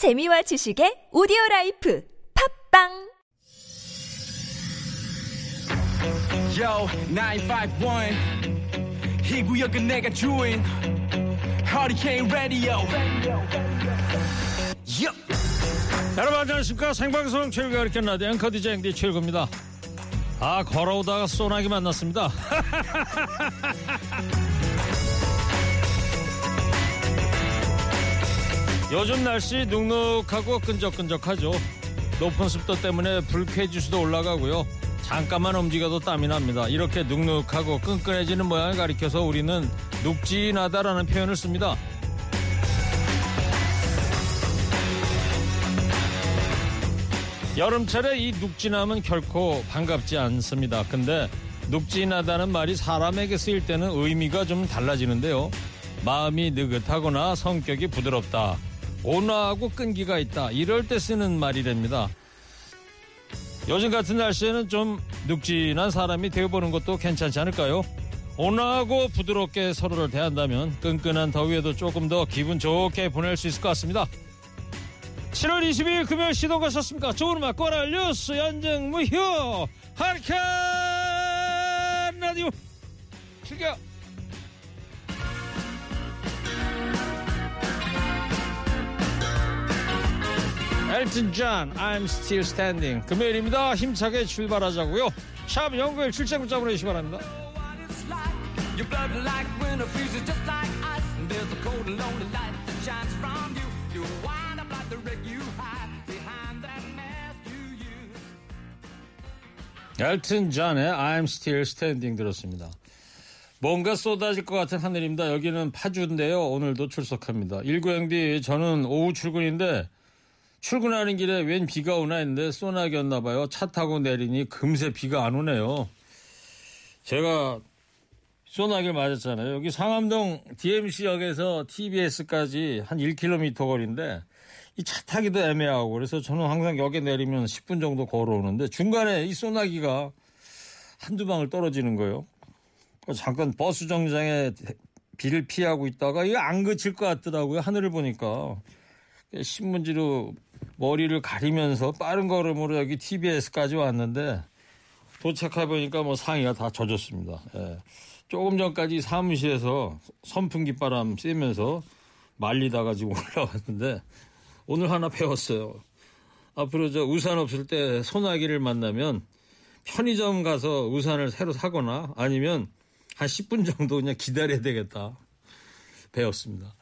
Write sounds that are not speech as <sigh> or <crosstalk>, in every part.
재미와 지식의 오디오 라이프 팟빵 Yo, 951. 이 구역은 내가 주인. Hurricane Radio. Yo. 여러분 안녕하십니까 생방송 최일구의 허리케인 라디오 앵커 DJ 앵디 최일구입니다 아 걸어오다가 소나기 만났습니다 <laughs> 요즘 날씨 눅눅하고 끈적끈적하죠 높은 습도 때문에 불쾌지수도 올라가고요 잠깐만 움직여도 땀이 납니다 이렇게 눅눅하고 끈끈해지는 모양을 가리켜서 우리는 눅진하다라는 표현을 씁니다 여름철에 이 눅진함은 결코 반갑지 않습니다. 근데 눅진하다는 말이 사람에게 쓰일 때는 의미가 좀 달라지는데요. 마음이 느긋하거나 성격이 부드럽다. 온화하고 끈기가 있다. 이럴 때 쓰는 말이랍니다. 요즘 같은 날씨에는 좀 눅진한 사람이 되어보는 것도 괜찮지 않을까요? 온화하고 부드럽게 서로를 대한다면 끈끈한 더위에도 조금 더 기분 좋게 보낼 수 있을 것 같습니다. 7월 22일 금요일 시동 가셨습니까? 좋은 음악 꼬라 뉴스 연정 무효 하리칸 라디오 즐겨 엘튼 존 I'm still standing 금요일입니다 힘차게 출발하자고요 샵 공구오일 출첵 문자 보내주시기 바랍니다. 엘튼 존의 I'm Still Standing 들었습니다. 뭔가 쏟아질 것 같은 하늘입니다. 여기는 파주인데요. 오늘도 출석합니다. 19행디 저는 오후 출근인데 출근하는 길에 웬 비가 오나 했는데 소나기였나 봐요. 차 타고 내리니 금세 비가 안 오네요. 제가 소나기를 맞았잖아요. 여기 상암동 DMC역에서 TBS까지 한 1km 거리인데 이 차 타기도 애매하고 그래서 저는 항상 역에 내리면 10분 정도 걸어오는데 중간에 이 소나기가 한두 방울 떨어지는 거예요. 잠깐 버스 정장에 비를 피하고 있다가 이게 안 그칠 것 같더라고요. 하늘을 보니까. 신문지로 머리를 가리면서 빠른 걸음으로 여기 TBS까지 왔는데 도착해 보니까 뭐 상의가 다 젖었습니다. 예. 조금 전까지 사무실에서 선풍기 바람 쐬면서 말리다가 지금 <laughs> 올라왔는데 오늘 하나 배웠어요. 앞으로 저 우산 없을 때 소나기를 만나면 편의점 가서 우산을 새로 사거나 아니면 한 10분 정도 그냥 기다려야 되겠다. 배웠습니다.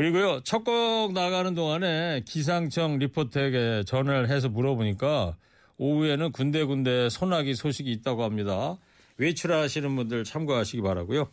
그리고요, 첫 곡 나가는 동안에 기상청 리포터에게 전화를 해서 물어보니까 오후에는 군데군데 소나기 소식이 있다고 합니다. 외출하시는 분들 참고하시기 바라고요.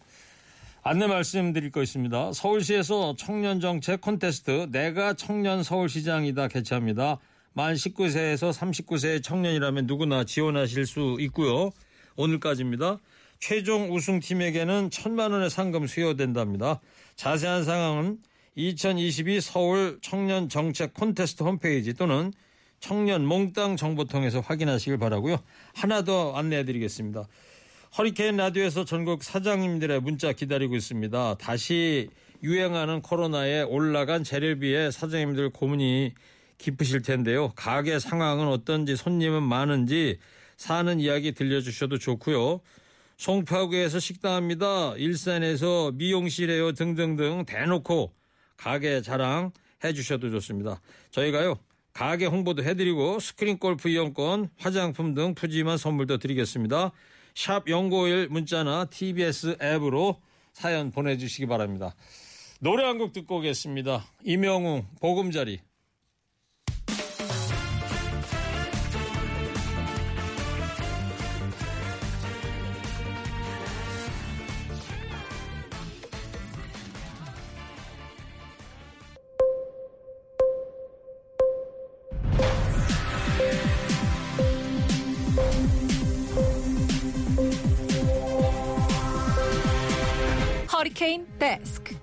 안내 말씀드릴 거 있습니다. 서울시에서 청년정책 콘테스트 내가 청년 서울시장이다 개최합니다. 만 19세에서 39세의 청년이라면 누구나 지원하실 수 있고요. 오늘까지입니다. 최종 우승팀에게는 천만 원의 상금 수여된답니다. 자세한 상황은 2022 서울 청년 정책 콘테스트 홈페이지 또는 청년 몽땅 정보통해서 확인하시길 바라고요. 하나 더 안내해 드리겠습니다. 허리케인 라디오에서 전국 사장님들의 문자 기다리고 있습니다. 다시 유행하는 코로나에 올라간 재료비에 사장님들 고민이 깊으실 텐데요. 가게 상황은 어떤지 손님은 많은지 사는 이야기 들려주셔도 좋고요. 송파구에서 식당합니다. 일산에서 미용실에요 등등등 대놓고 가게 자랑 해주셔도 좋습니다. 저희가요 가게 홍보도 해드리고 스크린 골프 이용권, 화장품 등 푸짐한 선물도 드리겠습니다. 샵 연고일 문자나 TBS 앱으로 사연 보내주시기 바랍니다. 노래 한 곡 듣고 오겠습니다. 이명웅 보금자리. 허리케인 데스크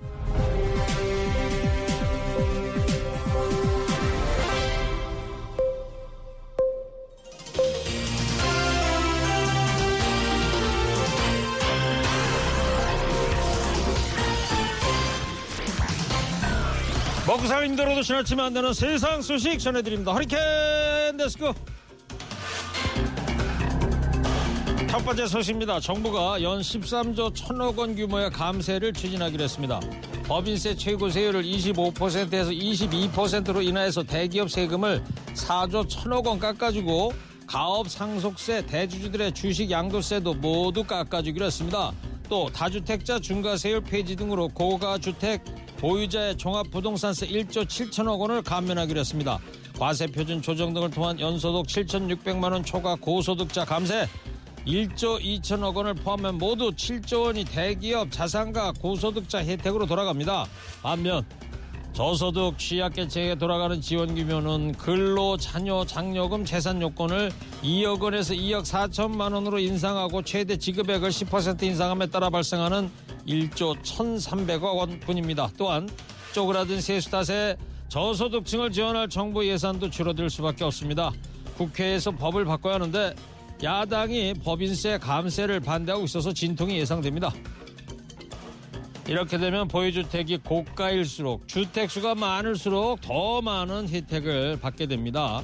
먹고 세상을 힘들어도 지나치면 안 되는 세상 소식 전해드립니다. 허리케인 데스크. 첫 번째 소식입니다. 정부가 연 13조 1천억 원 규모의 감세를 추진하기로 했습니다. 법인세 최고 세율을 25%에서 22%로 인하해서 대기업 세금을 4조 1천억 원 깎아주고 가업 상속세, 대주주들의 주식 양도세도 모두 깎아주기로 했습니다. 또 다주택자 중과세율 폐지 등으로 고가주택 보유자의 종합부동산세 1조 7천억 원을 감면하기로 했습니다. 과세 표준 조정 등을 통한 연소득 7,600만 원 초과 고소득자 감세 1조 2천억 원을 포함한 모두 7조 원이 대기업 자산가 고소득자 혜택으로 돌아갑니다. 반면 저소득 취약계층에 돌아가는 지원 규모는 근로 자녀 장려금 재산 요건을 2억 원에서 2억 4천만 원으로 인상하고 최대 지급액을 10% 인상함에 따라 발생하는 1조 1,300억 원뿐입니다. 또한 쪼그라든 세수 탓에 저소득층을 지원할 정부 예산도 줄어들 수밖에 없습니다. 국회에서 법을 바꿔야 하는데 야당이 법인세 감세를 반대하고 있어서 진통이 예상됩니다. 이렇게 되면 보유주택이 고가일수록 주택수가 많을수록 더 많은 혜택을 받게 됩니다.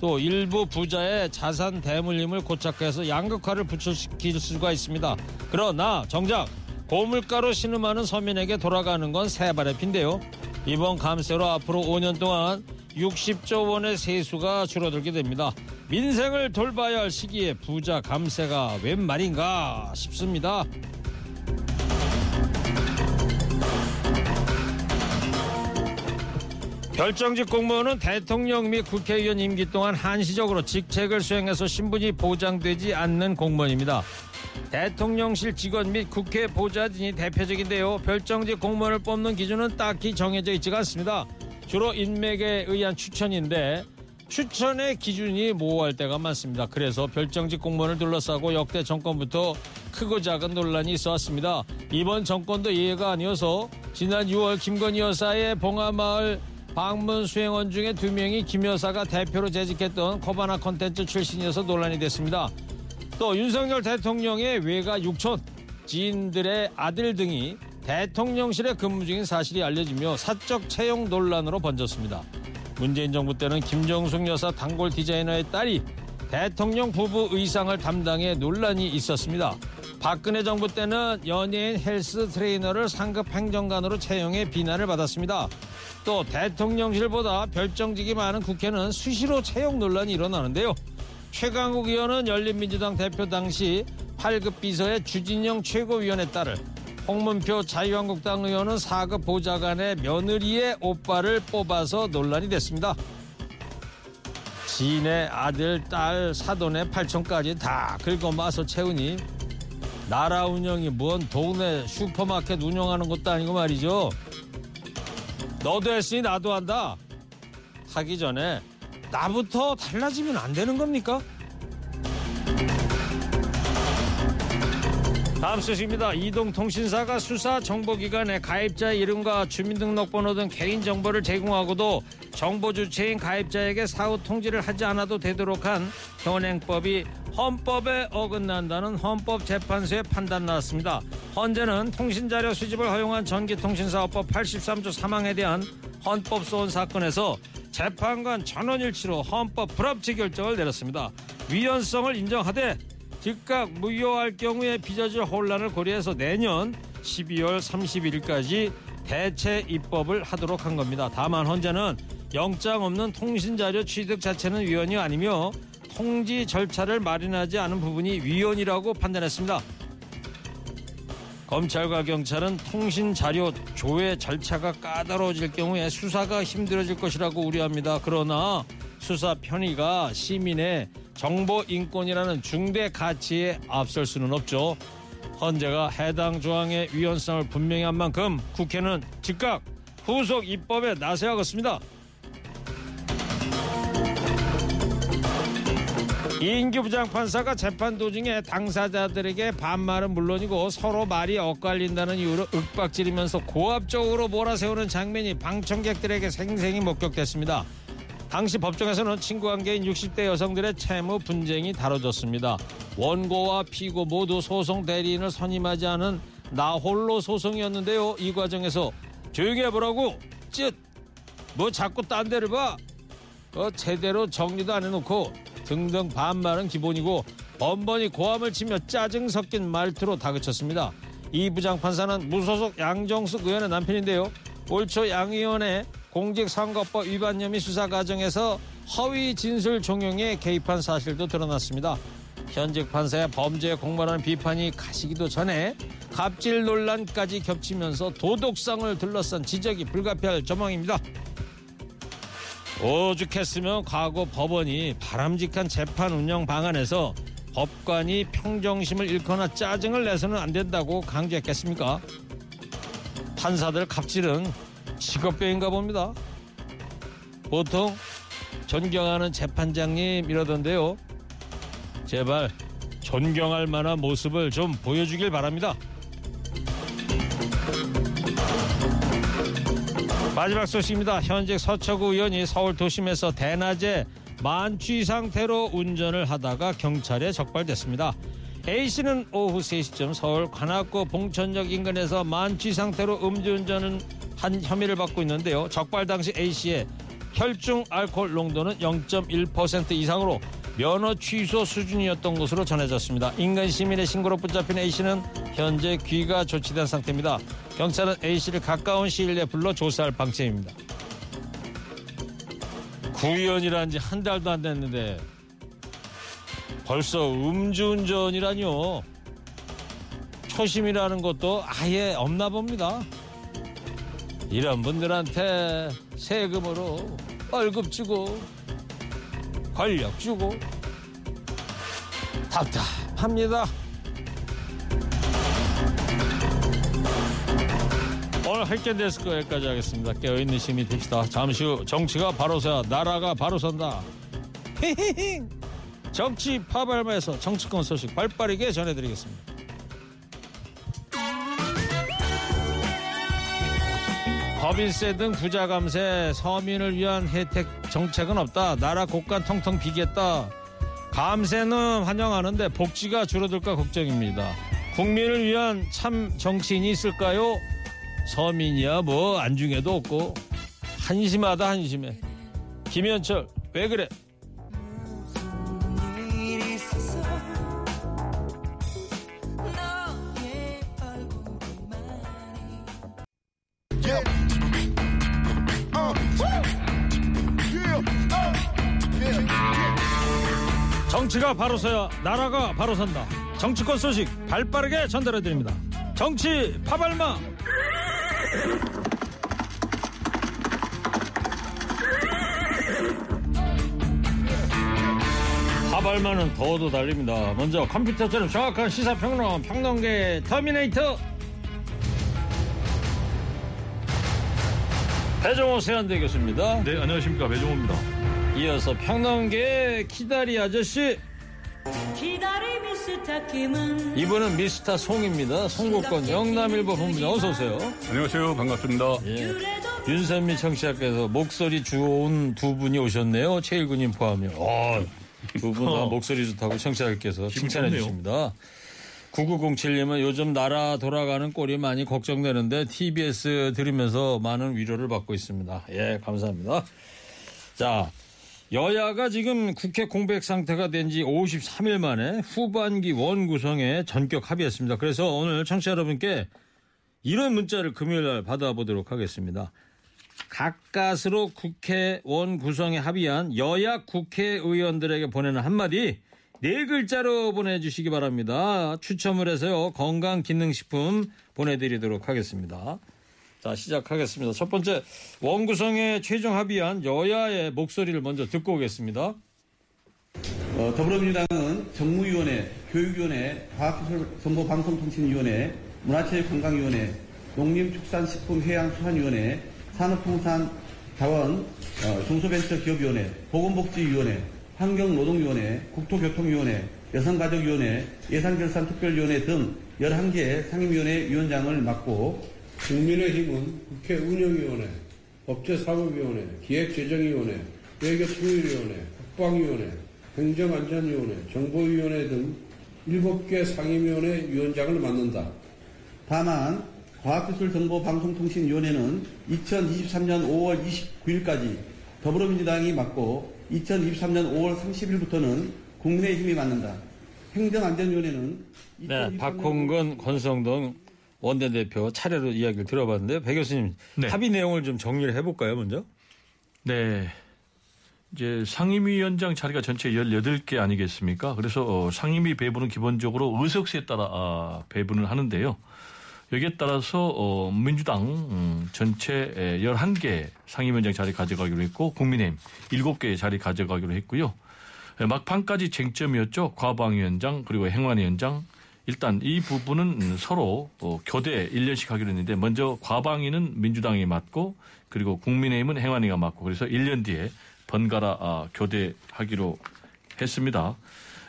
또 일부 부자의 자산 대물림을 고착해서 양극화를 부추시킬 수가 있습니다. 그러나 정작 고물가로 신음하는 서민에게 돌아가는 건세 발의 핀데요. 이번 감세로 앞으로 5년 동안 60조 원의 세수가 줄어들게 됩니다. 민생을 돌봐야 할 시기에 부자 감세가 웬 말인가 싶습니다. 결정직 공무원은 대통령 및 국회의원 임기 동안 한시적으로 직책을 수행해서 신분이 보장되지 않는 공무원입니다. 대통령실 직원 및 국회 보좌진이 대표적인데요. 별정직 공무원을 뽑는 기준은 딱히 정해져 있지가 않습니다. 주로 인맥에 의한 추천인데 추천의 기준이 모호할 때가 많습니다. 그래서 별정직 공무원을 둘러싸고 역대 정권부터 크고 작은 논란이 있어 왔습니다. 이번 정권도 예외가 아니어서 지난 6월 김건희 여사의 봉하마을 방문 수행원 중에 두 명이 김 여사가 대표로 재직했던 코바나 콘텐츠 출신이어서 논란이 됐습니다. 또 윤석열 대통령의 외가 육촌, 지인들의 아들 등이 대통령실에 근무 중인 사실이 알려지며 사적 채용 논란으로 번졌습니다. 문재인 정부 때는 김정숙 여사 단골 디자이너의 딸이 대통령 부부 의상을 담당해 논란이 있었습니다. 박근혜 정부 때는 연예인 헬스 트레이너를 상급 행정관으로 채용해 비난을 받았습니다. 또 대통령실보다 별정직이 많은 국회는 수시로 채용 논란이 일어나는데요. 최강욱 의원은 열린민주당 대표 당시 8급 비서의 주진영 최고위원의 딸을 홍문표 자유한국당 의원은 4급 보좌관의 며느리의 오빠를 뽑아서 논란이 됐습니다. 지인의 아들, 딸, 사돈의 8천까지 다 긁어마서 채우니 나라 운영이 뭔 동네 슈퍼마켓 운영하는 것도 아니고 말이죠. 너도 했으니 나도 한다. 하기 전에 나부터 달라지면 안 되는 겁니까? 다음 소식입니다. 이동통신사가 수사 정보기관에 가입자의 이름과 주민등록번호 등 개인정보를 제공하고도 정보 주체인 가입자에게 사후 통지를 하지 않아도 되도록 한 현행법이 헌법에 어긋난다는 헌법재판소의 판단 나왔습니다. 헌재는 통신자료 수집을 허용한 전기통신사업법 83조 3항에 대한 헌법 소원 사건에서 재판관 전원일치로 헌법 불합치 결정을 내렸습니다. 위헌성을 인정하되 즉각 무효할 경우에 빚어질 혼란을 고려해서 내년 12월 31일까지 대체 입법을 하도록 한 겁니다. 다만 헌재는 영장 없는 통신 자료 취득 자체는 위헌이 아니며 통지 절차를 마련하지 않은 부분이 위헌이라고 판단했습니다. 검찰과 경찰은 통신 자료 조회 절차가 까다로워질 경우에 수사가 힘들어질 것이라고 우려합니다. 그러나 수사 편의가 시민의 정보 인권이라는 중대 가치에 앞설 수는 없죠. 헌재가 해당 조항의 위헌성을 분명히 한 만큼 국회는 즉각 후속 입법에 나서야겠습니다. 이인규 부장판사가 재판 도중에 당사자들에게 반말은 물론이고 서로 말이 엇갈린다는 이유로 윽박지르면서 고압적으로 몰아세우는 장면이 방청객들에게 생생히 목격됐습니다. 당시 법정에서는 친구 관계인 60대 여성들의 채무 분쟁이 다뤄졌습니다. 원고와 피고 모두 소송 대리인을 선임하지 않은 나홀로 소송이었는데요. 이 과정에서 조용히 해보라고 쯧 뭐 자꾸 딴 데를 봐? 어, 제대로 정리도 안 해놓고 등등 반말은 기본이고 번번이 고함을 치며 짜증 섞인 말투로 다그쳤습니다. 이 부장판사는 무소속 양정숙 의원의 남편인데요. 올 초 양 의원의 공직선거법 위반 혐의 수사 과정에서 허위 진술 종용에 개입한 사실도 드러났습니다. 현직 판사의 범죄에 공모하는 비판이 가시기도 전에 갑질 논란까지 겹치면서 도덕성을 둘러싼 지적이 불가피할 전망입니다. 오죽했으면 과거 법원이 바람직한 재판 운영 방안에서 법관이 평정심을 잃거나 짜증을 내서는 안 된다고 강조했겠습니까? 판사들 갑질은 직업병인가 봅니다. 보통 존경하는 재판장님 이러던데요. 제발 존경할 만한 모습을 좀 보여주길 바랍니다. 마지막 소식입니다. 현직 서초구 의원이 서울 도심에서 대낮에 만취 상태로 운전을 하다가 경찰에 적발됐습니다. A씨는 오후 3시쯤 서울 관악구 봉천역 인근에서 만취 상태로 음주운전을 한 혐의를 받고 있는데요. 적발 당시 A씨의 혈중 알코올 농도는 0.1% 이상으로 면허 취소 수준이었던 것으로 전해졌습니다. 인근 시민의 신고로 붙잡힌 A씨는 현재 귀가 조치된 상태입니다. 경찰은 A씨를 가까운 시일 내에 불러 조사할 방침입니다. 구의원이란 지 한 달도 안 됐는데 벌써 음주운전이라뇨. 초심이라는 것도 아예 없나 봅니다. 이런 분들한테 세금으로 월급 주고 권력 주고 답답합니다. 오늘 할게 데스크 여기까지 하겠습니다. 깨어있는 시민이 됩시다. 잠시 후 정치가 바로 서야 나라가 바로 선다. 히히히. 정치 파발마에서 정치권 소식 발빠르게 전해드리겠습니다. 법인세 등 부자 감세, 서민을 위한 혜택 정책은 없다. 나라 곳간 텅텅 비겠다. 감세는 환영하는데 복지가 줄어들까 걱정입니다. 국민을 위한 참 정치인이 있을까요? 서민이야 뭐 안중에도 없고 한심하다 한심해. 김현철 왜 그래? 정치가 바로 서야 나라가 바로 선다. 정치권 소식 발빠르게 전달해 드립니다. 정치 파발마. 파발마는 더워도 달립니다. 먼저 컴퓨터처럼 정확한 시사 평론 평론계 터미네이터 배종호 세한대 교수입니다. 네, 안녕하십니까. 배종호입니다. 이어서 평론계 키다리 아저씨 기다림이 스타킴은 이분은 미스터 송입니다. 송국권 영남일보 본부장 어서 오세요. 안녕하세요. 반갑습니다. 예. 윤선미 청취자께서 목소리 좋은 두 분이 오셨네요. 최일구님 포함이요. 어, 두분 다 목소리 좋다고 청취자께서 칭찬해. 주십니다. 9907님은 요즘 나라 돌아가는 꼴이 많이 걱정되는데 TBS 들으면서 많은 위로를 받고 있습니다. 예, 감사합니다. 자, 여야가 지금 국회 공백 상태가 된 지 53일 만에 후반기 원 구성에 전격 합의했습니다. 그래서 오늘 청취자 여러분께 이런 문자를 금요일 날 받아보도록 하겠습니다. 가까스로 국회 원 구성에 합의한 여야 국회의원들에게 보내는 한마디 네 글자로 보내주시기 바랍니다. 추첨을 해서요 건강기능식품 보내드리도록 하겠습니다. 자 시작하겠습니다. 첫 번째 원 구성에 최종 합의한 여야의 목소리를 먼저 듣고 오겠습니다. 어, 더불어민주당은 정무위원회, 교육위원회, 과학기술정보방송통신위원회, 문화체육관광위원회, 농림축산식품해양수산위원회, 산업통상자원 어, 중소벤처기업위원회, 보건복지위원회, 환경노동위원회, 국토교통위원회, 여성가족위원회, 예산결산특별위원회 등 11개 상임위원회 위원장을 맡고 국민의힘은 국회 운영위원회, 법제사법위원회, 기획재정위원회, 외교통일위원회, 국방위원회, 행정안전위원회, 정보위원회 등 7개 상임위원회 위원장을 맡는다. 다만 과학기술정보방송통신위원회는 2023년 5월 29일까지 더불어민주당이 맡고 2023년 5월 30일부터는 국민의힘이 맡는다. 행정안전위원회는 네, 2023년 박홍근, 권성동 원내대표 차례로 이야기를 들어봤는데 배 교수님 네. 합의 내용을 좀 정리를 해볼까요 먼저? 네. 이제 상임위원장 자리가 전체 18개 아니겠습니까? 그래서 어, 상임위 배분은 기본적으로 의석수에 따라 아, 배분을 하는데요. 여기에 따라서 어, 민주당 음, 전체 에, 11개 상임위원장 자리 가져가기로 했고 국민의힘 7개 자리 가져가기로 했고요. 에, 막판까지 쟁점이었죠. 과방위원장 그리고 행안위원장 일단 이 부분은 음, 서로 어, 교대 1년씩 하기로 했는데 먼저 과방위는 민주당이 맡고 그리고 국민의힘은 행안위가 맡고 그래서 1년 뒤에 번갈아 아, 교대하기로 했습니다.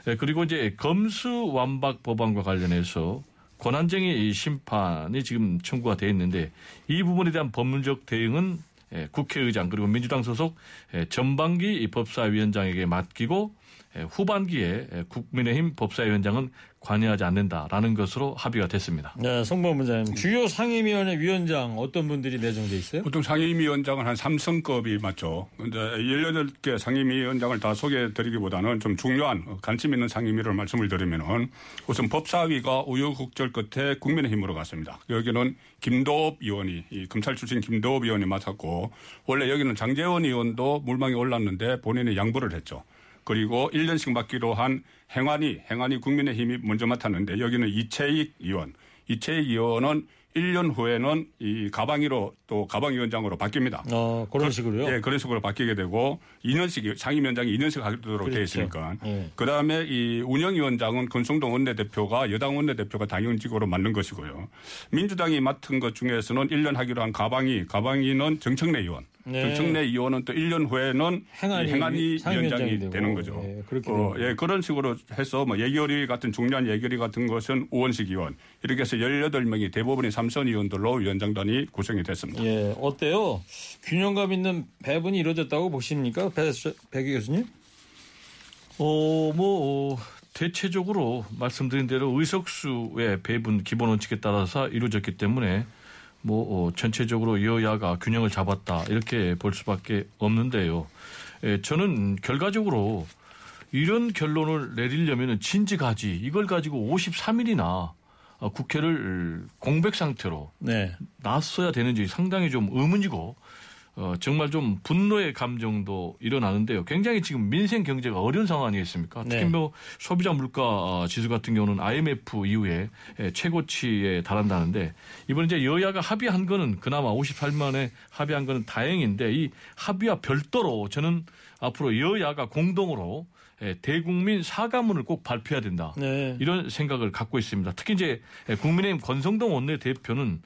예, 그리고 이제 검수 완박 법안과 관련해서 권한쟁의 심판이 지금 청구가 돼 있는데 이 부분에 대한 법률적 대응은 예, 국회의장 그리고 민주당 소속 예, 전반기 법사위원장에게 맡기고 예, 후반기에 예, 국민의힘 법사위원장은 관여하지 않는다라는 것으로 합의가 됐습니다. 네, 송범 문자님 주요 상임위원회 위원장 어떤 분들이 내정돼 있어요? 보통 상임위원장은 한 삼성급이 맞죠. 근데 18개 상임위원장을 다 소개해 드리기보다는 좀 중요한 관심 있는 상임위를 말씀을 드리면은 우선 법사위가 우여곡절 끝에 국민의힘으로 갔습니다. 여기는 김도업 의원이 이 검찰 출신 김도업 의원이 맡았고 원래 여기는 장재원 의원도 물망에 올랐는데 본인이 양보를 했죠. 그리고 1년씩 맡기로 한 행안위, 행안위 국민의힘이 먼저 맡았는데 여기는 이채익 의원. 이채익 의원은 1년 후에는 이 가방위로 또 가방위원장으로 바뀝니다. 어, 그런 식으로요. 예, 그런 식으로 바뀌게 되고 2년씩 상임위원장이 2년씩 하도록 그렇죠. 되어 있으니까. 예. 그다음에 이 운영위원장은 권성동 원내대표가 여당 원내대표가 당연직으로 맡는 것이고요. 민주당이 맡은 것 중에서는 1년 하기로 한 가방위, 가방위는 정청래 의원. 네. 정청래 의원은 또 1년 후에는 행안위 이 행안위 위원장이 되고. 되는 거죠. 예, 그렇게 어, 예, 그런 식으로 해서 뭐 예결위 같은 중요한 예결위 같은 것은 우원식 의원 이렇게 해서 18명이 대부분이 삼선 의원들로 위원장단이 구성이 됐습니다. 예, 어때요? 균형감 있는 배분이 이루어졌다고 보십니까? 배, 배 교수님? 어, 뭐, 어, 대체적으로 말씀드린 대로 의석수의 배분 기본 원칙에 따라서 이루어졌기 때문에 뭐, 어, 전체적으로 여야가 균형을 잡았다. 이렇게 볼 수밖에 없는데요. 예, 저는 결과적으로 이런 결론을 내리려면 진지가지 이걸 가지고 53일이나 국회를 공백 상태로 네. 놨어야 되는지 상당히 좀 의문이고 어, 정말 좀 분노의 감정도 일어나는데요. 굉장히 지금 민생 경제가 어려운 상황 아니겠습니까? 특히 네. 뭐 소비자 물가 어, 지수 같은 경우는 IMF 이후에 예, 최고치에 달한다는데 이번 이제 여야가 합의한 거는 그나마 58만 원에 합의한 거는 다행인데 이 합의와 별도로 저는 앞으로 여야가 공동으로 예, 대국민 사과문을 꼭 발표해야 된다. 네. 이런 생각을 갖고 있습니다. 특히 이제 국민의힘 권성동 원내대표는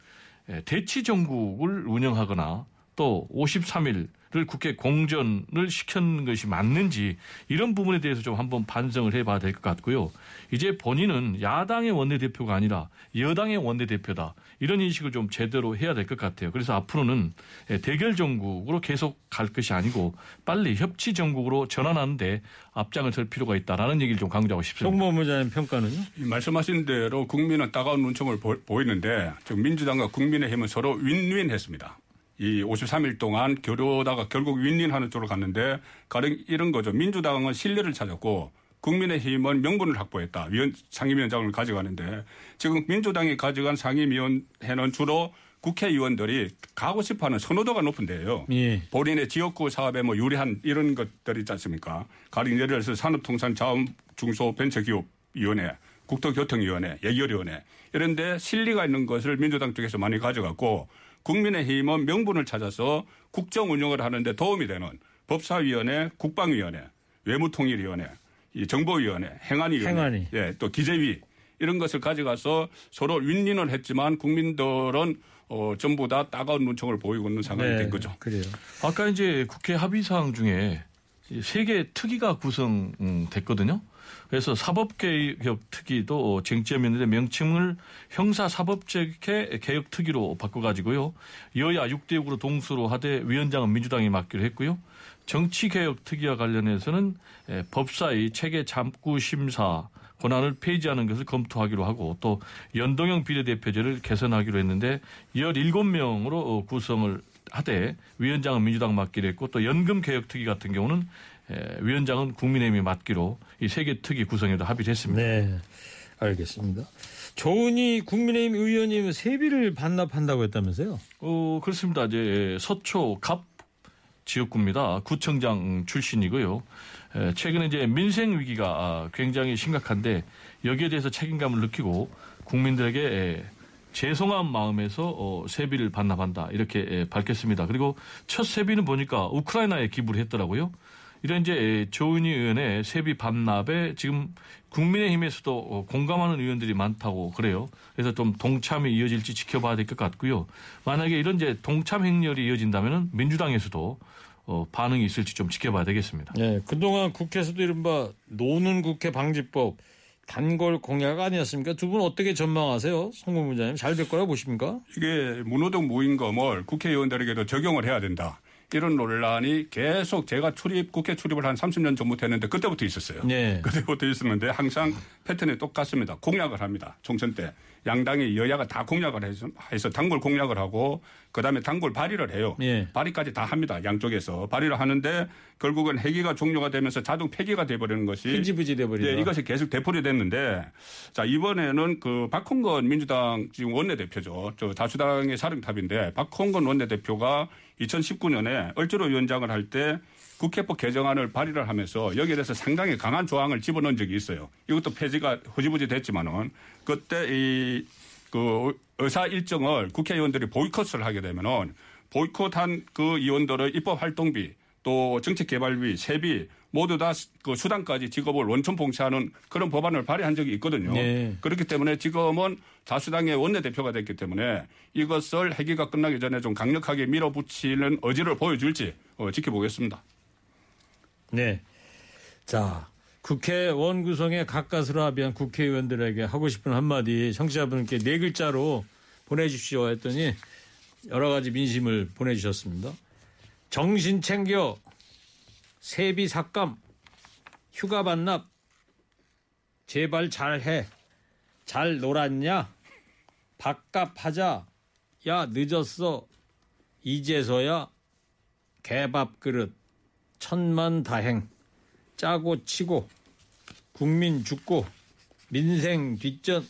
대치 정국을 운영하거나 또 53일 을 국회 공전을 시킨 것이 맞는지 이런 부분에 대해서 좀 한번 반성을 해봐야 될 것 같고요. 이제 본인은 야당의 원내대표가 아니라 여당의 원내대표다. 이런 인식을 좀 제대로 해야 될 것 같아요. 그래서 앞으로는 대결 정국으로 계속 갈 것이 아니고 빨리 협치 정국으로 전환하는데 앞장을 설 필요가 있다라는 얘기를 좀 강조하고 싶습니다. 송범 문자님 평가는요? 말씀하신 대로 국민은 따가운 눈총을 보, 보이는데 지금 민주당과 국민의힘은 서로 윈윈했습니다. 이 53일 동안 겨루다가 결국 윈윈하는 쪽으로 갔는데 가령 이런 거죠. 민주당은 신뢰를 찾았고 국민의힘은 명분을 확보했다. 위원, 상임위원장을 가져가는데 지금 민주당이 가져간 상임위원회는 주로 국회의원들이 가고 싶어하는 선호도가 높은 데예요. 예. 본인의 지역구 사업에 뭐 유리한 이런 것들이 있지 않습니까? 가령 예를 들어서 산업통상자원중소벤처기업위원회, 국토교통위원회, 예결위원회 이런데 실리가 있는 것을 민주당 쪽에서 많이 가져갔고 국민의힘은 명분을 찾아서 국정 운영을 하는데 도움이 되는 법사위원회, 국방위원회, 외무통일위원회, 이 정보위원회, 행안위원회, 행안위. 예, 또 기재위 이런 것을 가져가서 서로 윈윈을 했지만 국민들은 어, 전부 다 따가운 눈총을 보이고 있는 상황이 된 거죠. 네, 그래요. 아까 이제 국회 합의 사항 중에 세 개 특위가 구성됐거든요. 그래서 사법개혁 특위도 쟁점이었는데 명칭을 형사사법개혁 개혁 특위로 바꿔가지고요. 여야 6대 6으로 동수로 하되 위원장은 민주당이 맡기로 했고요. 정치개혁 특위와 관련해서는 에, 법사위 체계 잠구 심사 권한을 폐지하는 것을 검토하기로 하고 또 연동형 비례대표제를 개선하기로 했는데 17명으로 구성을 하되 위원장은 민주당 맡기로 했고 또 연금 개혁 특위 같은 경우는 에, 위원장은 국민의힘이 맡기로 이 세 개 특위 구성에도 합의를 했습니다. 네, 알겠습니다. 조은희 국민의힘 의원님 세비를 반납한다고 했다면서요? 어, 그렇습니다. 이제 서초 갑 지역구입니다. 구청장 출신이고요. 에, 최근에 이제 민생 위기가 아, 굉장히 심각한데 여기에 대해서 책임감을 느끼고 국민들에게 에, 죄송한 마음에서 어, 세비를 반납한다 이렇게 에, 밝혔습니다. 그리고 첫 세비는 보니까 우크라이나에 기부를 했더라고요. 이런 이제 에, 조은희 의원의 세비 반납에 지금 국민의힘에서도 어, 공감하는 의원들이 많다고 그래요. 그래서 좀 동참이 이어질지 지켜봐야 될 것 같고요. 만약에 이런 이제 동참 행렬이 이어진다면 민주당에서도 어, 반응이 있을지 좀 지켜봐야 되겠습니다. 네, 그동안 국회에서도 이른바 노는 국회 방지법 단골 공약 아니었습니까? 두 분 어떻게 전망하세요? 송문부장님 잘 될 거라고 보십니까? 이게 무노동 무임금을 국회의원들에게도 적용을 해야 된다. 이런 논란이 계속 제가 출입 국회 출입을 한 30년 전부터 했는데 그때부터 있었어요. 네. 그때부터 있었는데 항상 패턴이 똑같습니다. 공약을 합니다. 총선 때 양당이 여야가 다 공약을 해서, 해서 단골 공약을 하고 그다음에 단골 발의를 해요. 예. 발의까지 다 합니다. 양쪽에서 발의를 하는데 결국은 회기가 종료가 되면서 자동 폐기가 돼버리는 것이 흐지부지 돼버리죠. 네, 이것이 계속 되풀이 됐는데 자 이번에는 그 박홍건 민주당 지금 원내대표죠. 저 다수당의 사령탑인데 박홍건 원내대표가 2019년에 얼주로 위원장을 할때 국회법 개정안을 발의를 하면서 여기에 대해서 상당히 강한 조항을 집어넣은 적이 있어요. 이것도 폐지가 흐지부지 됐지만은 그때 이 그 의사 일정을 국회의원들이 보이콧을 하게 되면은 보이콧한 그 의원들의 입법 활동비 또 정책 개발비, 세비 모두 다 그 수당까지 직업을 원천 봉쇄하는 그런 법안을 발의한 적이 있거든요. 네. 그렇기 때문에 지금은 다수당의 원내대표가 됐기 때문에 이것을 회기가 끝나기 전에 좀 강력하게 밀어붙이는 의지를 보여줄지 어, 지켜보겠습니다. 네. 자, 국회 원 구성에 가까스로 합의한 국회의원들에게 하고 싶은 한마디 청취자분께 네 글자로 보내주십시오 했더니 여러 가지 민심을 보내주셨습니다. 정신 챙겨. 세비 삭감. 휴가 반납. 제발 잘해. 잘 놀았냐? 밥값 하자. 야 늦었어. 이제서야 개밥 그릇 천만 다행 짜고 치고 국민 죽고 민생 뒷전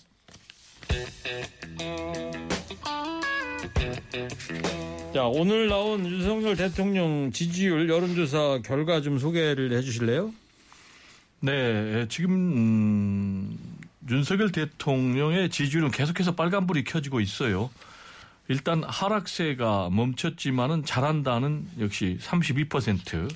자 오늘 나온 윤석열 대통령 지지율 여론조사 결과 좀 소개를 해 주실래요? 네, 지금 음, 윤석열 대통령의 지지율은 계속해서 빨간불이 켜지고 있어요. 일단 하락세가 멈췄지만은 잘한다는 역시 32%,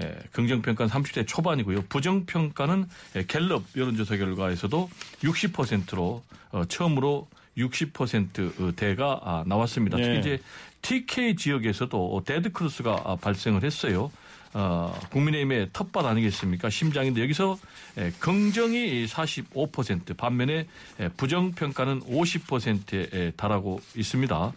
예, 긍정평가는 30대 초반이고요. 부정평가는 예, 갤럽 여론조사 결과에서도 60%로 어, 처음으로 60%대가 아, 나왔습니다. 네. 특히 이제 TK 지역에서도 데드크로스가 아, 발생을 했어요. 어, 국민의힘의 텃밭 아니겠습니까? 심장인데 여기서 예, 긍정이 45% 반면에 예, 부정평가는 50%에 달하고 있습니다.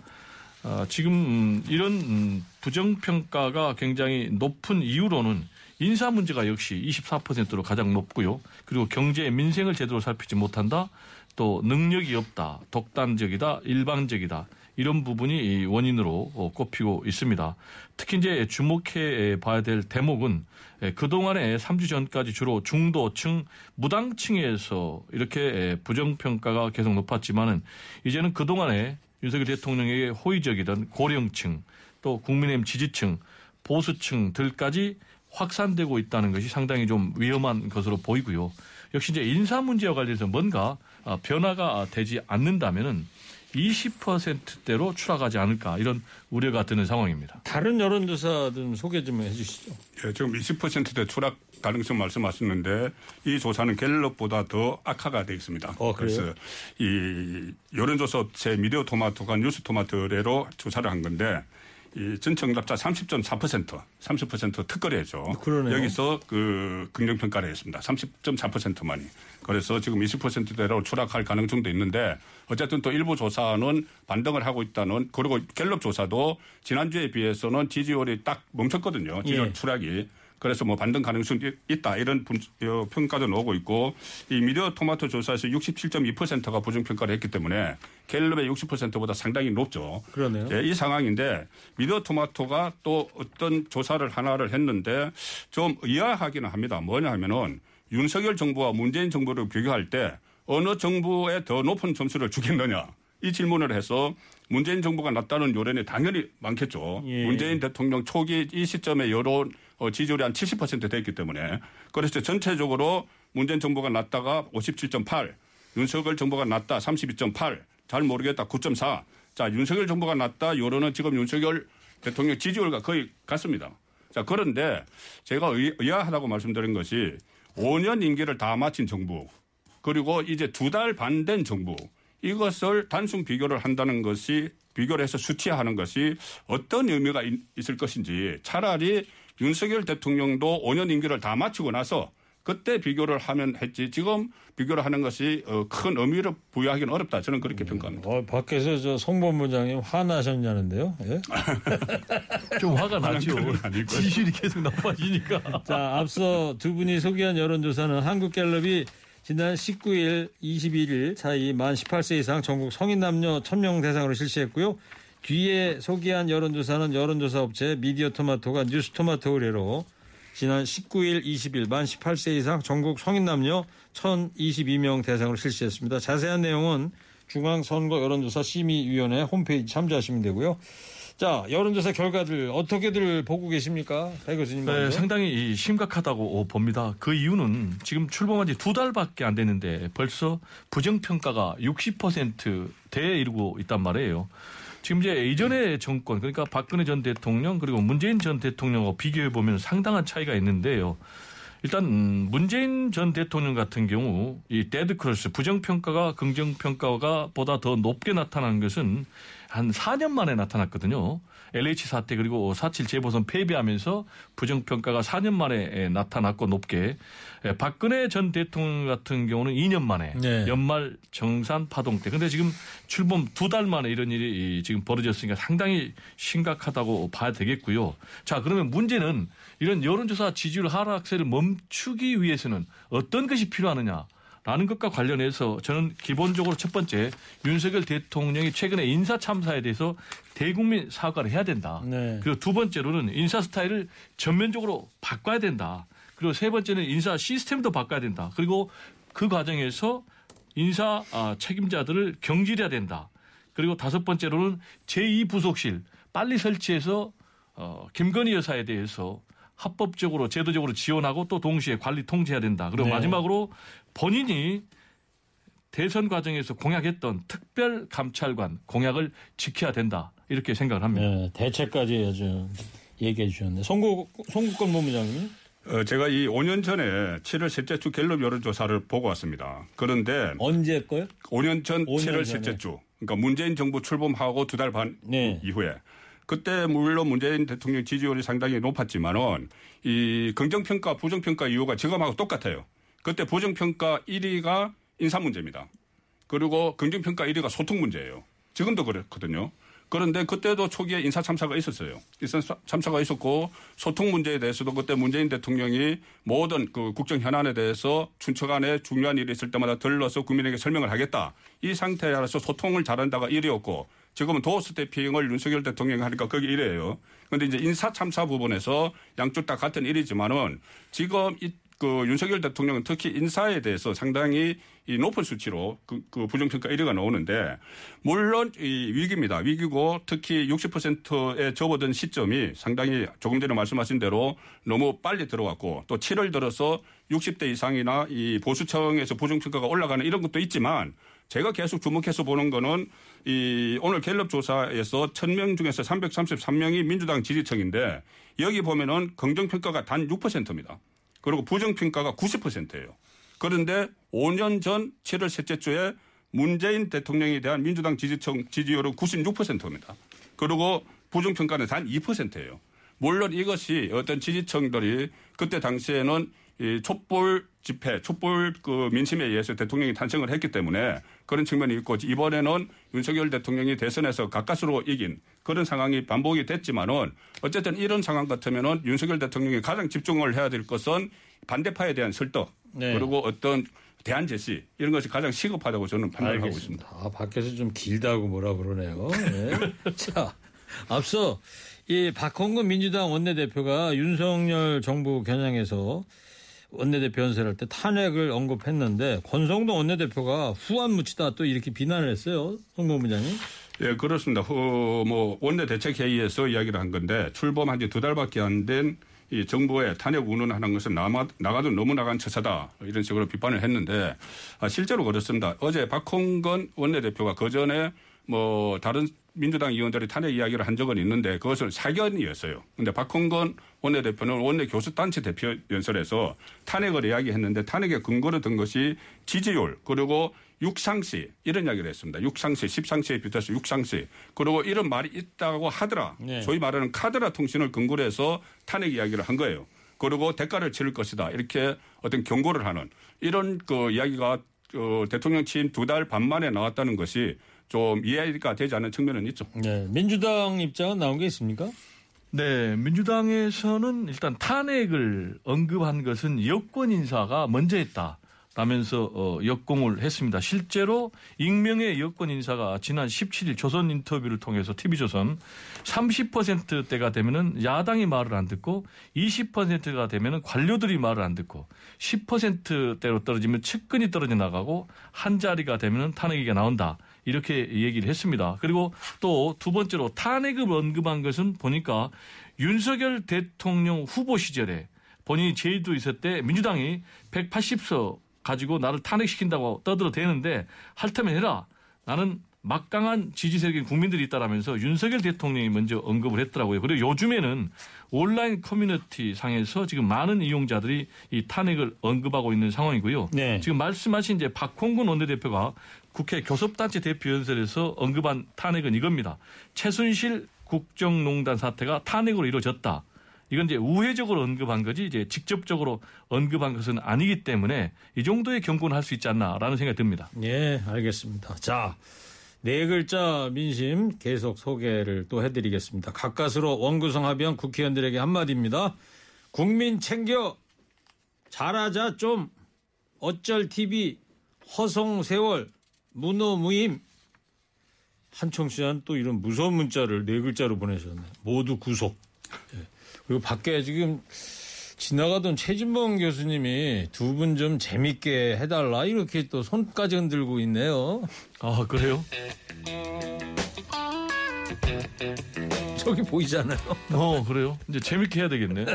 어, 지금 음, 이런 음, 부정평가가 굉장히 높은 이유로는 인사 문제가 역시 24%로 가장 높고요. 그리고 경제 민생을 제대로 살피지 못한다. 또 능력이 없다. 독단적이다. 일방적이다. 이런 부분이 이 원인으로 어, 꼽히고 있습니다. 특히 이제 주목해 봐야 될 대목은 예, 그동안에 3주 전까지 주로 중도층, 무당층에서 이렇게 예, 부정평가가 계속 높았지만은 이제는 그동안에 윤석열 대통령에게 호의적이던 고령층 또 국민의힘 지지층, 보수층들까지 확산되고 있다는 것이 상당히 좀 위험한 것으로 보이고요. 역시 이제 인사 문제와 관련해서 뭔가 아, 변화가 되지 않는다면은 20%대로 추락하지 않을까 이런 우려가 드는 상황입니다. 다른 여론조사 좀 소개 좀 해주시죠. 예, 지금 20%대 추락 가능성 말씀하셨는데 이 조사는 갤럽보다 더 악화가 되어 있습니다. 어? 그래서 이 여론조사 업체 미디어 토마토가 뉴스 토마토래로 조사를 한 건데 이 전체 응답자 30.4% 30% 특거래죠. 그러네요. 여기서 그 긍정 평가를 했습니다. 30.4%만이. 그래서 지금 20%대로 추락할 가능성도 있는데 어쨌든 또 일부 조사는 반등을 하고 있다는 그리고 갤럽 조사도 지난주에 비해서는 지지율이 딱 멈췄거든요. 지지율 예. 추락이. 그래서 뭐 반등 가능성이 있다 이런 분- 어, 평가도 나오고 있고 이 미디어 토마토 조사에서 67.2%가 부정 평가를 했기 때문에 갤럽의 60%보다 상당히 높죠. 그러네요. 예, 이 상황인데 미디어 토마토가 또 어떤 조사를 하나를 했는데 좀 의아하기는 합니다. 뭐냐 하면은 윤석열 정부와 문재인 정부를 비교할 때 어느 정부에 더 높은 점수를 주겠느냐 이 질문을 해서 문재인 정부가 낮다는 요론이 당연히 많겠죠. 예. 문재인 대통령 초기 이 시점에 여론 어, 지지율이 한 70% 됐기 때문에 그래서 전체적으로 문재인 정부가 낮다가 57.8, 윤석열 정부가 낮다 32.8, 잘 모르겠다 9.4. 자 윤석열 정부가 낮다 여론은 지금 윤석열 대통령 지지율과 거의 같습니다. 자 그런데 제가 의, 의아하다고 말씀드린 것이 5년 임기를 다 마친 정부 그리고 이제 두 달 반 된 정부 이것을 단순 비교를 한다는 것이 비교를 해서 수치하는 것이 어떤 의미가 있- 있을 것인지 차라리 윤석열 대통령도 5년 임기를 다 마치고 나서 그때 비교를 하면 했지 지금 비교를 하는 것이 어, 큰 의미를 부여하기는 어렵다 저는 그렇게 평가합니다. 어, 밖에서 저 송본부장님 화나셨냐는데요. 예? <laughs> 좀 화가 나죠. 그건 아닐 거예요. 지지율이 계속 나빠지니까. 자, 앞서 두 분이 소개한 여론조사는 한국갤럽이 지난 19일, 21일 사이 만 18세 이상 전국 성인 남녀 1000명 대상으로 실시했고요. 뒤에 소개한 여론조사는 여론조사 업체 미디어 토마토가 뉴스 토마토 의뢰로 지난 19일, 20일 만 18세 이상 전국 성인 남녀 1022명 대상으로 실시했습니다. 자세한 내용은 중앙선거 여론조사 심의위원회 홈페이지 참조하시면 되고요. 자, 여론조사 결과들 어떻게들 보고 계십니까? 배 교수님. 네. 상당히 이 심각하다고 봅니다. 그 이유는 지금 출범한 지 두 달밖에 안 됐는데 벌써 부정평가가 60%대에 이르고 있단 말이에요. 지금 이제 이전의 정권 그러니까 박근혜 전 대통령 그리고 문재인 전 대통령하고 비교해 보면 상당한 차이가 있는데요. 일단 음, 문재인 전 대통령 같은 경우 이 데드 크로스 부정평가가 긍정평가가 보다 더 높게 나타난 것은 한 4년 만에 나타났거든요. LH 사태 그리고 4.7 재보선 패배하면서 부정평가가 4년 만에 에, 나타났고 높게 에, 박근혜 전 대통령 같은 경우는 2년 만에 네. 연말 정산 파동 때. 근데 지금 출범 두 달 만에 이런 일이 이, 지금 벌어졌으니까 상당히 심각하다고 봐야 되겠고요. 자, 그러면 문제는 이런 여론조사 지지율 하락세를 멈추기 위해서는 어떤 것이 필요하느냐. 라는 것과 관련해서 저는 기본적으로 첫 번째 윤석열 대통령이 최근에 인사 참사에 대해서 대국민 사과를 해야 된다. 네. 그리고 두 번째로는 인사 스타일을 전면적으로 바꿔야 된다. 그리고 세 번째는 인사 시스템도 바꿔야 된다. 그리고 그 과정에서 인사 아, 책임자들을 경질해야 된다. 그리고 다섯 번째로는 제2부속실 빨리 설치해서 어, 김건희 여사에 대해서 합법적으로 제도적으로 지원하고 또 동시에 관리 통제해야 된다. 그리고 네. 마지막으로 본인이 대선 과정에서 공약했던 특별 감찰관 공약을 지켜야 된다. 이렇게 생각을 합니다. 네, 대책까지 아주 얘기해 주셨네. 송국, 송국권 본부장님. 어, 제가 이 5년 전에 7월 셋째 주 갤럽 여론조사를 보고 왔습니다. 그런데 언제 거요? 5년 전 5년 7월 전에. 셋째 주, 그러니까 문재인 정부 출범하고 두 달 반 네. 이후에 그때 물론 문재인 대통령 지지율이 상당히 높았지만은 이 긍정평가, 부정평가 이유가 지금하고 똑같아요. 그때 부정평가 1위가 인사 문제입니다. 그리고 긍정평가 1위가 소통 문제예요. 지금도 그렇거든요. 그런데 그때도 초기에 인사 참사가 있었어요. 인사 참사가 있었고 소통 문제에 대해서도 그때 문재인 대통령이 모든 그 국정 현안에 대해서 춘천간에 중요한 일이 있을 때마다 들러서 국민에게 설명을 하겠다. 이 상태라서 소통을 잘한다가 1위였고 지금은 도어 스태핑을 윤석열 대통령이 하니까 그게 1위예요. 그런데 이제 인사 참사 부분에서 양쪽 다 같은 일이지만은 지금 이 그 윤석열 대통령은 특히 인사에 대해서 상당히 이 높은 수치로 그, 그 부정평가 1위가 나오는데 물론 이 위기입니다. 위기고 특히 60%에 접어든 시점이 상당히 조금 전에 말씀하신 대로 너무 빨리 들어왔고 또 7월 들어서 60대 이상이나 이 보수층에서 부정평가가 올라가는 이런 것도 있지만 제가 계속 주목해서 보는 거는 이 오늘 갤럽 조사에서 1000명 중에서 333명이 민주당 지지층인데 여기 보면은 긍정평가가 단 6%입니다. 그리고 부정평가가 90%예요. 그런데 5년 전 7월 셋째 주에 문재인 대통령에 대한 민주당 지지층 지지율은 96%입니다. 그리고 부정평가는 단 2%예요. 물론 이것이 어떤 지지층들이 그때 당시에는 이 촛불 집회, 촛불 그 민심에 의해서 대통령이 탄생을 했기 때문에 그런 측면이 있고 이번에는 윤석열 대통령이 대선에서 가까스로 이긴 그런 상황이 반복이 됐지만은 어쨌든 이런 상황 같으면은 윤석열 대통령이 가장 집중을 해야 될 것은 반대파에 대한 설득 네. 그리고 어떤 대안 제시 이런 것이 가장 시급하다고 저는 판단을 하고 있습니다. 아, 밖에서 좀 길다고 뭐라 그러네요. 네. <laughs> 자, 앞서 이 박홍근 민주당 원내대표가 윤석열 정부 겨냥해서 원내대표 연설할 때 탄핵을 언급했는데 권성동 원내대표가 후안 묻히다 또 이렇게 비난을 했어요. 송범부장님. 예, 그렇습니다. 후, 뭐, 원내 대책 회의에서 이야기를 한 건데, 출범한 지 두 달밖에 안 된 이 정부의 탄핵 운운하는 것은 나마, 나가도 너무 나간 처사다. 이런 식으로 비판을 했는데, 아, 실제로 그렇습니다. 어제 박홍건 원내대표가 그 전에 뭐, 다른 민주당 의원들이 탄핵 이야기를 한 적은 있는데, 그것은 사견이었어요. 근데 박홍건 원내대표는 원내 교수단체 대표 연설에서 탄핵을 이야기했는데, 탄핵의 근거로 든 것이 지지율, 그리고 육상시 이런 이야기를 했습니다. 육상시, 십상시에 비롯해서 육상시 그리고 이런 말이 있다고 하더라. 네. 소위 말하는 카드라 통신을 근거로 해서 탄핵 이야기를 한 거예요. 그리고 대가를 치를 것이다. 이렇게 어떤 경고를 하는 이런 그 이야기가 어, 대통령 취임 두 달 반 만에 나왔다는 것이 좀 이해가 되지 않는 측면은 있죠. 네. 민주당 입장은 나온 게 있습니까? 네, 민주당에서는 일단 탄핵을 언급한 것은 여권 인사가 먼저 했다. 라면서 어, 역공을 했습니다. 실제로 익명의 여권 인사가 지난 17일 조선 인터뷰를 통해서 TV조선 30%대가 되면은 야당이 말을 안 듣고 20%가 되면은 관료들이 말을 안 듣고 10%대로 떨어지면 측근이 떨어져 나가고 한 자리가 되면은 탄핵이가 나온다. 이렇게 얘기를 했습니다. 그리고 또 두 번째로 탄핵을 언급한 것은 보니까 윤석열 대통령 후보 시절에 본인이 제주도 있을 때 민주당이 180석 가지고 나를 탄핵시킨다고 떠들어대는데 핥으면 해라. 나는 막강한 지지 세력인 국민들이 있다라면서 윤석열 대통령이 먼저 언급을 했더라고요. 그리고 요즘에는 온라인 커뮤니티 상에서 지금 많은 이용자들이 이 탄핵을 언급하고 있는 상황이고요. 네. 지금 말씀하신 이제 박홍근 원내대표가 국회 교섭단체 대표연설에서 언급한 탄핵은 이겁니다. 최순실 국정농단 사태가 탄핵으로 이루어졌다. 이건 이제 우회적으로 언급한 거지 이제 직접적으로 언급한 것은 아니기 때문에 이 정도의 경고는 할 수 있지 않나라는 생각이 듭니다. 예, 알겠습니다. 자, 네 글자 민심 계속 소개를 또 해드리겠습니다. 가까스로 원구성 합의한 국회의원들에게 한마디입니다. 국민 챙겨 잘하자 좀 어쩔 TV 허송 세월 무노무임 한 청취자는 또 이런 무서운 문자를 네 글자로 보내셨네. 모두 구속. 예. 그리고 밖에 지금 지나가던 최진봉 교수님이 두 분 좀 재밌게 해달라 이렇게 또 손까지 흔들고 있네요. 아 그래요? 저기 보이잖아요. 어 그래요? 이제 재밌게 해야 되겠네.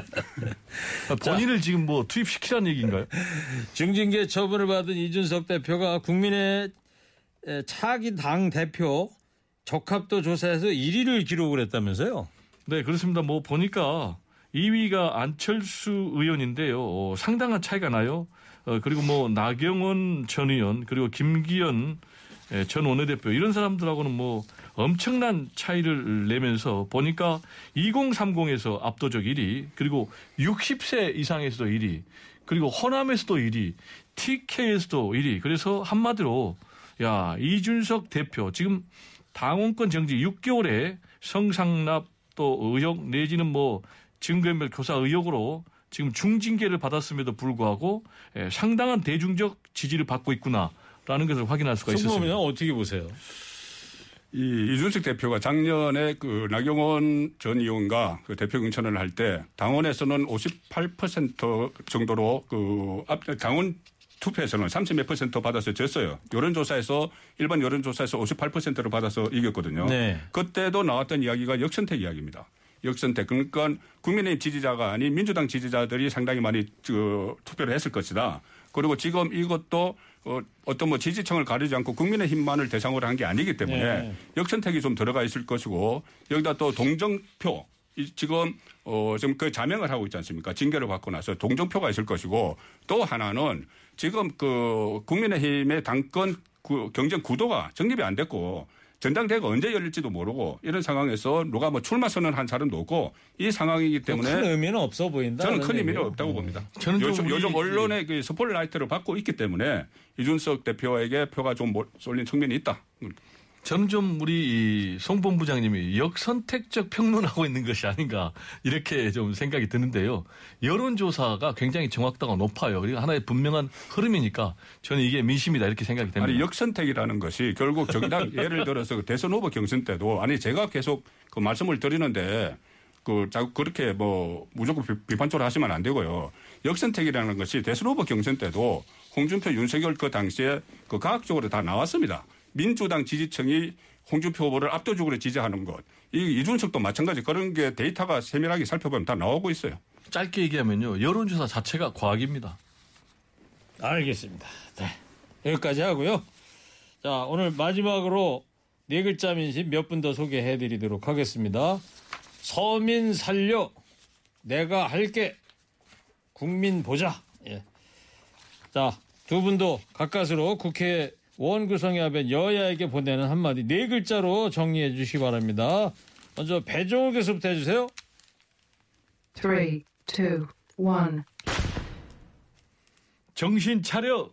아, <laughs> 본인을 지금 뭐 투입시키라는 얘기인가요? 중징계 처분을 받은 이준석 대표가 국민의 에, 차기 당 대표 적합도 조사에서 1위를 기록을 했다면서요? 네 그렇습니다. 뭐 보니까 2위가 안철수 의원인데요. 어, 상당한 차이가 나요. 어, 그리고 뭐 나경원 전 의원 그리고 김기현 예, 전 원내대표 이런 사람들하고는 뭐 엄청난 차이를 내면서 보니까 2030에서 압도적 1위 그리고 60세 이상에서도 1위 그리고 호남에서도 1위 TK에서도 1위 그래서 한마디로 야 이준석 대표 지금 당원권 정지 6개월에 성상납 또 의혹 내지는 뭐 증거인멸 교사 의혹으로 지금 중징계를 받았음에도 불구하고 예, 상당한 대중적 지지를 받고 있구나라는 것을 확인할 수가 있었습니다. 송범이는 어떻게 보세요? 이 이준석 대표가 작년에 그 나경원 전 의원과 그 대표 경선을 할 때 당원에서는 58% 정도로 그 앞, 당원 투표에서는 30몇 퍼센트 받아서 졌어요. 여론조사에서 일반 여론조사에서 58%를 받아서 이겼거든요. 네. 그때도 나왔던 이야기가 역선택 이야기입니다. 역선택. 그러니까 국민의힘 지지자가 아닌 민주당 지지자들이 상당히 많이 그 투표를 했을 것이다. 그리고 지금 이것도 어, 어떤 뭐 지지층을 가리지 않고 국민의 힘만을 대상으로 한 게 아니기 때문에 네. 역선택이 좀 들어가 있을 것이고 여기다 또 동정표 이- 지금 어 지금 그 자명을 하고 있지 않습니까? 징계를 받고 나서 동정표가 있을 것이고 또 하나는 지금 그 국민의힘의 당권 구- 경쟁 구도가 정립이 안 됐고 전당대회가 언제 열릴지도 모르고 이런 상황에서 누가 뭐 출마 선언한 사람도 없고 이 상황이기 때문에 큰 의미는 없어 보인다. 저는 큰 의미는 얘기예요. 없다고 봅니다. 저는 좀 요즘, 요즘 언론의 그 스포트라이트를 받고 있기 때문에 이준석 대표에게 표가 좀 몰- 쏠린 측면이 있다. 저는 좀 우리 이송 본부장님이 역선택적 평론하고 있는 것이 아닌가 이렇게 좀 생각이 드는데요. 여론조사가 굉장히 정확도가 높아요. 그리고 하나의 분명한 흐름이니까 저는 이게 민심이다 이렇게 생각이 됩니다. 아니 역선택이라는 것이 결국 정당 <laughs> 예를 들어서 그 대선 후보 경선 때도 아니 제가 계속 그 말씀을 드리는데 그 자꾸 그렇게 뭐 무조건 비- 비판적으로 하시면 안 되고요. 역선택이라는 것이 대선 후보 경선 때도 홍준표, 윤석열 그 당시에 그 과학적으로 다 나왔습니다. 민주당 지지층이 홍준표 후보를 압도적으로 지지하는 것. 이 이준석도 마찬가지 그런 게 데이터가 세밀하게 살펴보면 다 나오고 있어요. 짧게 얘기하면요. 여론조사 자체가 과학입니다. 알겠습니다. 네. 여기까지 하고요. 자, 오늘 마지막으로 네 글자 민심 몇 분 더 소개해 드리도록 하겠습니다. 서민 살려 내가 할게 국민 보자. 예. 자, 두 분도 가까스로 국회 원 구성에 합의 여야에게 보내는 한마디 네 글자로 정리해 주시기 바랍니다. 먼저 배종호 교수부터 해주세요. Three, two, one. 정신 차려.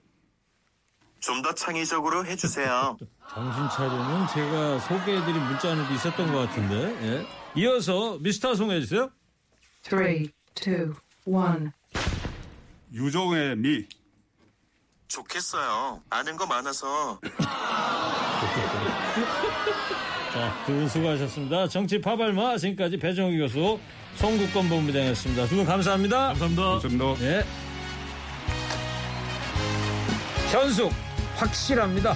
좀 더 창의적으로 해주세요. <laughs> 정신 차리는 제가 소개해드린 문자 안에도 있었던 것 같은데. 예. 이어서 미스터 송 해주세요. Three, two, one. 유종의 미. 좋겠어요. 아는 거 많아서 자, 두 분 수고하셨습니다. 정치 파발마 지금까지 배정희 교수, 송국권 본부장이었습니다. 두 분 감사합니다. 감사합니다. 감사합니다. 네. 현숙 확실합니다.